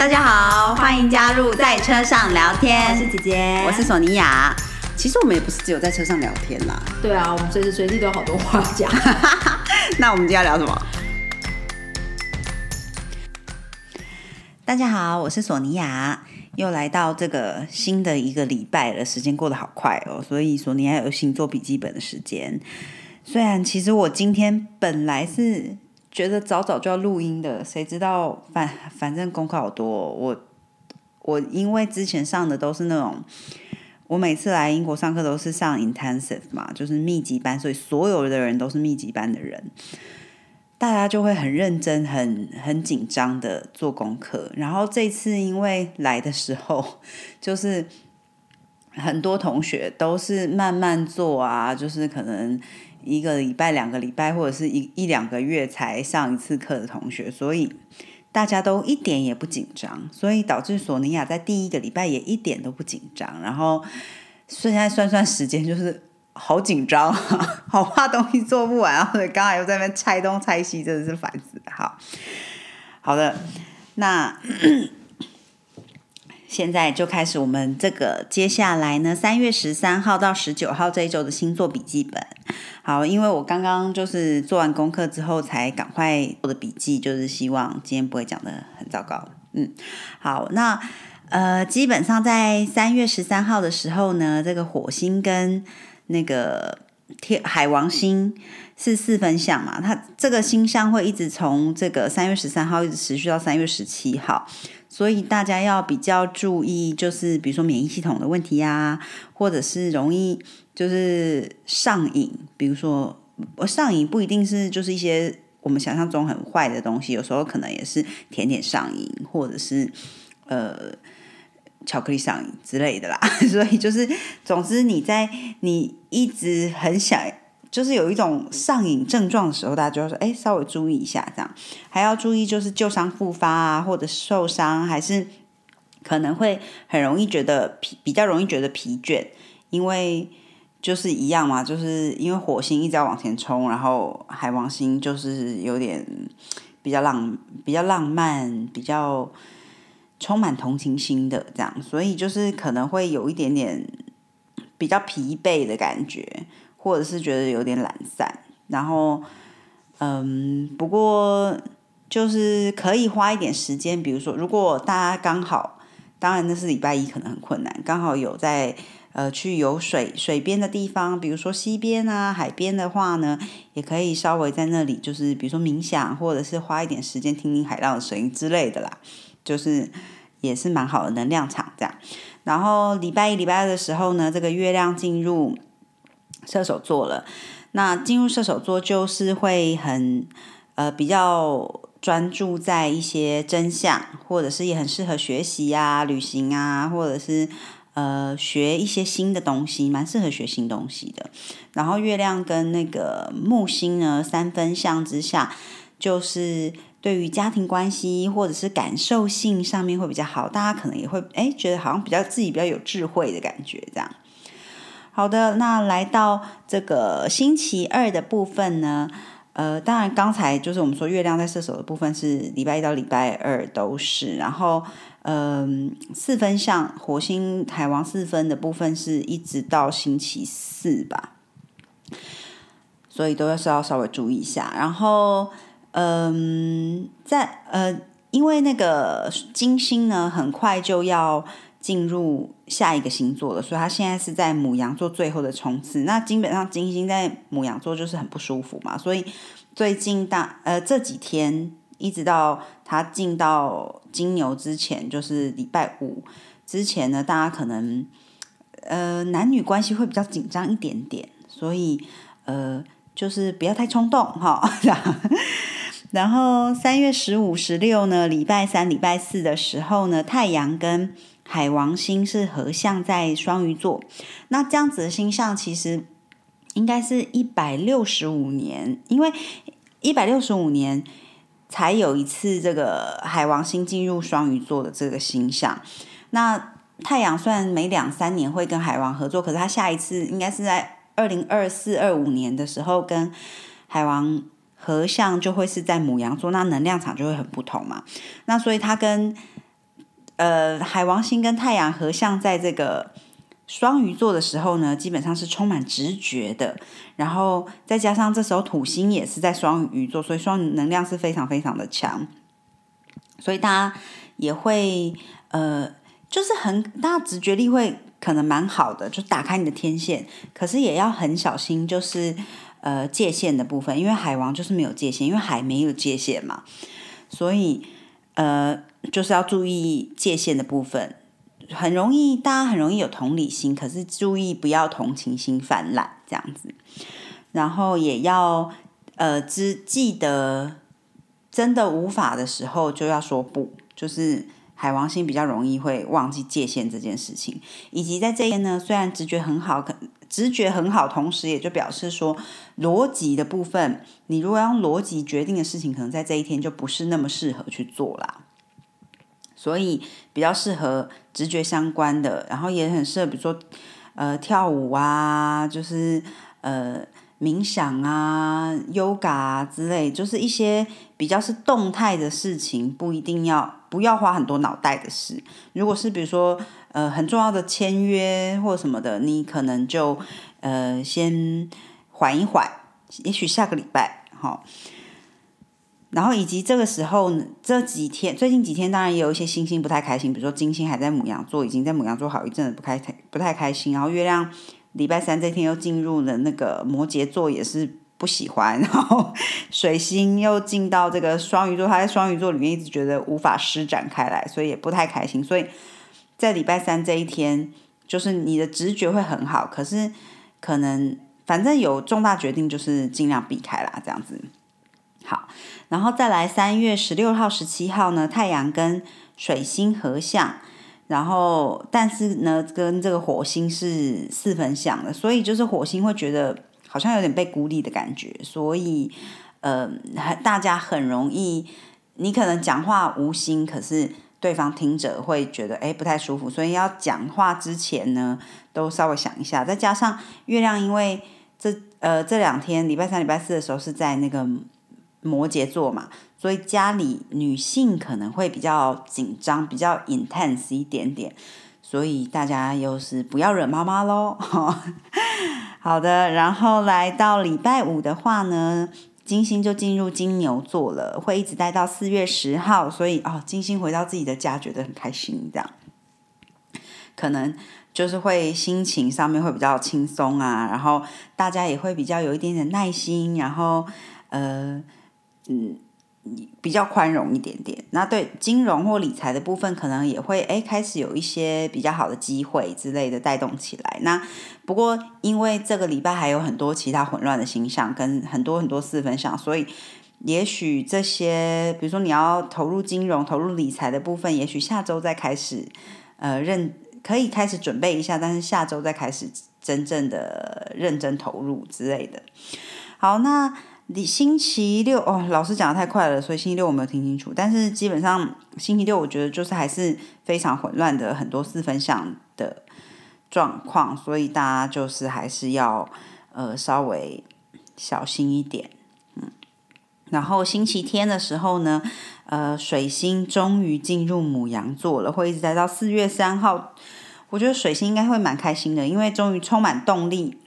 大家好，欢迎加入在车上聊天。我是姐姐，我是索尼娅。其实我们也不是只有在车上聊天啦。对啊，我们随时随地都有好多话讲。那我们今天要聊什么？大家好，我是索尼娅，又来到这个新的一个礼拜了，时间过得好快哦。所以索尼娅有新做笔记本的时间。虽然其实我今天本来是觉得早早就要录音的，谁知道反反正功课好多。我我因为之前上的都是那种，我每次来英国上课都是上 intensive 嘛，就是密集班，所以所有的人都是密集班的人。大家就会很认真、很很紧张的做功课。然后这次因为来的时候，就是很多同学都是慢慢做啊，就是可能一个礼拜、两个礼拜，或者是一一两个月才上一次课的同学，所以大家都一点也不紧张，所以导致索尼娅在第一个礼拜也一点都不紧张。然后现在算算时间，就是。好紧张，好怕东西做不完，然后刚才又在那边拆东拆西，真的是烦死了。好，好的，那现在就开始我们这个接下来呢，三月十三号到十九号这一周的星座笔记本。好，因为我刚刚就是做完功课之后，才赶快做的笔记，就是希望今天不会讲的很糟糕。嗯，好，那呃，基本上在三月十三号的时候呢，这个火星跟那个天海王星是四分相嘛？它这个星象会一直从这个三月十三号一直持续到三月十七号，所以大家要比较注意，就是比如说免疫系统的问题呀，或者是容易就是上瘾，比如说我上瘾不一定是就是一些我们想象中很坏的东西，有时候可能也是甜点上瘾，或者是呃。巧克力上瘾之类的啦，所以就是，总之你在你一直很想，就是有一种上瘾症状的时候，大家就要说，哎，稍微注意一下，这样还要注意就是旧伤复发啊，或者受伤，还是可能会很容易觉得疲，比较容易觉得疲倦，因为就是一样嘛，就是因为火星一直在往前冲，然后海王星就是有点比较浪，比较浪漫，比较。充满同情心的这样，所以就是可能会有一点点比较疲惫的感觉，或者是觉得有点懒散。然后，嗯，不过就是可以花一点时间，比如说，如果大家刚好，当然那是礼拜一可能很困难，刚好有在呃去游水水边的地方，比如说溪边啊、海边的话呢，也可以稍微在那里，就是比如说冥想，或者是花一点时间听听海浪的声音之类的啦。就是也是蛮好的能量场这样，然后礼拜一、礼拜二的时候呢，这个月亮进入射手座了。那进入射手座就是会很呃比较专注在一些真相，或者是也很适合学习啊、旅行啊，或者是呃学一些新的东西，蛮适合学新东西的。然后月亮跟那个木星呢三分相之下，就是。对于家庭关系或者是感受性上面会比较好，大家可能也会哎觉得好像比较自己比较有智慧的感觉，这样。好的，那来到这个星期二的部分呢，呃，当然刚才就是我们说月亮在射手的部分是礼拜一到礼拜二都是，然后嗯四分像火星海王四分的部分是一直到星期四吧，所以都要是要稍微注意一下，然后。嗯，在呃，因为那个金星呢，很快就要进入下一个星座了，所以他现在是在母羊座最后的冲刺。那基本上金星在母羊座就是很不舒服嘛，所以最近大呃这几天一直到他进到金牛之前，就是礼拜五之前呢，大家可能呃男女关系会比较紧张一点点，所以呃就是不要太冲动哈。然后三月十五、十六呢，礼拜三、礼拜四的时候呢，太阳跟海王星是合相在双鱼座。那这样子的星象其实应该是一百六十五年，因为一百六十五年才有一次这个海王星进入双鱼座的这个星象。那太阳虽然每两三年会跟海王合作，可是它下一次应该是在二零二四、二五年的时候跟海王。合相就会是在母羊座，那能量场就会很不同嘛。那所以它跟呃，海王星跟太阳合相在这个双鱼座的时候呢，基本上是充满直觉的。然后再加上这时候土星也是在双鱼座，所以双鱼能量是非常非常的强。所以大家也会呃，就是很大家直觉力会可能蛮好的，就打开你的天线。可是也要很小心，就是呃界限的部分，因为海王就是没有界限，因为海没有界限嘛，所以呃。就是要注意界限的部分，很容易大家很容易有同理心，可是注意不要同情心泛滥这样子，然后也要呃只记得真的无法的时候就要说不，就是海王星比较容易会忘记界限这件事情，以及在这边呢，虽然直觉很好，可直觉很好，同时也就表示说逻辑的部分，你如果用逻辑决定的事情，可能在这一天就不是那么适合去做啦。所以比较适合直觉相关的，然后也很适合，比如说呃跳舞啊，就是呃冥想啊、yoga 啊之类，就是一些比较是动态的事情，不一定要不要花很多脑袋的事。如果是比如说呃很重要的签约或什么的，你可能就呃先缓一缓，也许下个礼拜好。然后以及这个时候这几天，最近几天当然也有一些星星不太开心，比如说金星还在母羊座，已经在母羊座好一阵子不开不太开心。然后月亮礼拜三这天又进入了那个摩羯座，也是不喜欢。然后水星又进到这个双鱼座，他在双鱼座里面一直觉得无法施展开来，所以也不太开心。所以在礼拜三这一天，就是你的直觉会很好，可是可能反正有重大决定，就是尽量避开啦，这样子。好，然后再来三月十六号、十七号呢，太阳跟水星合相，然后但是呢，跟这个火星是四分相的，所以就是火星会觉得好像有点被孤立的感觉，所以呃，大家很容易，你可能讲话无心，可是对方听着会觉得哎不太舒服，所以要讲话之前呢，都稍微想一下，再加上月亮，因为这呃这两天礼拜三、礼拜四的时候是在那个。摩羯座嘛，所以家里女性可能会比较紧张，比较 intense 一点点，所以大家又是不要惹妈妈喽。好的，然后来到礼拜五的话呢，金星就进入金牛座了，会一直待到四月十号，所以哦，金星回到自己的家，觉得很开心，这样，可能就是会心情上面会比较轻松啊，然后大家也会比较有一点点耐心，然后呃。嗯，比较宽容一点点。那对金融或理财的部分，可能也会哎开始有一些比较好的机会之类的带动起来。那不过因为这个礼拜还有很多其他混乱的形象跟很多很多四分相，所以也许这些，比如说你要投入金融、投入理财的部分，也许下周再开始呃认可以开始准备一下，但是下周再开始真正的认真投入之类的。好，那。你星期六哦，老师讲的太快了，所以星期六我没有听清楚。但是基本上星期六，我觉得就是还是非常混乱的，很多四分相的状况，所以大家就是还是要呃稍微小心一点。嗯，然后星期天的时候呢，呃，水星终于进入母羊座了，会一直待到四月三号。我觉得水星应该会蛮开心的，因为终于充满动力。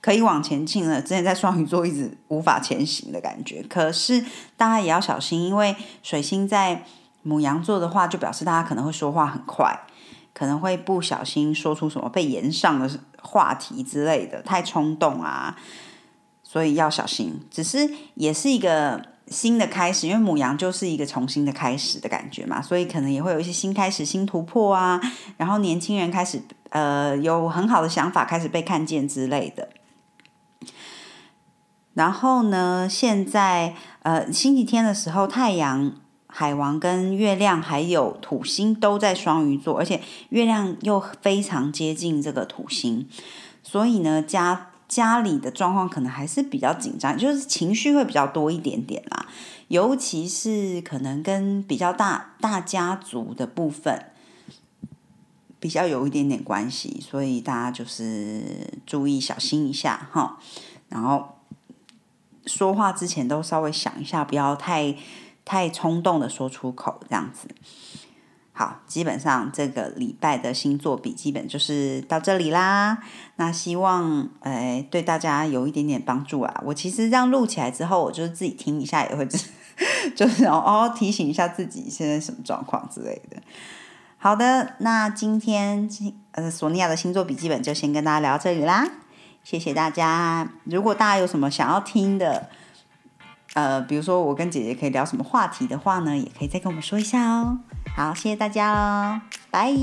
可以往前进了。之前在双鱼座一直无法前行的感觉，可是大家也要小心，因为水星在母羊座的话，就表示大家可能会说话很快，可能会不小心说出什么被延上的话题之类的，太冲动啊，所以要小心。只是也是一个新的开始，因为母羊就是一个重新的开始的感觉嘛，所以可能也会有一些新开始、新突破啊，然后年轻人开始呃有很好的想法，开始被看见之类的。然后呢？现在呃，星期天的时候，太阳、海王跟月亮还有土星都在双鱼座，而且月亮又非常接近这个土星，所以呢，家家里的状况可能还是比较紧张，就是情绪会比较多一点点啦。尤其是可能跟比较大大家族的部分比较有一点点关系，所以大家就是注意小心一下哈。然后。说话之前都稍微想一下，不要太太冲动的说出口，这样子。好，基本上这个礼拜的星座笔记本就是到这里啦。那希望呃对大家有一点点帮助啊。我其实这样录起来之后，我就是自己听一下也会，就是哦提醒一下自己现在什么状况之类的。好的，那今天呃索尼娅的星座笔记本就先跟大家聊到这里啦。谢谢大家。如果大家有什么想要听的，呃，比如说我跟姐姐可以聊什么话题的话呢，也可以再跟我们说一下哦。好，谢谢大家哦，拜。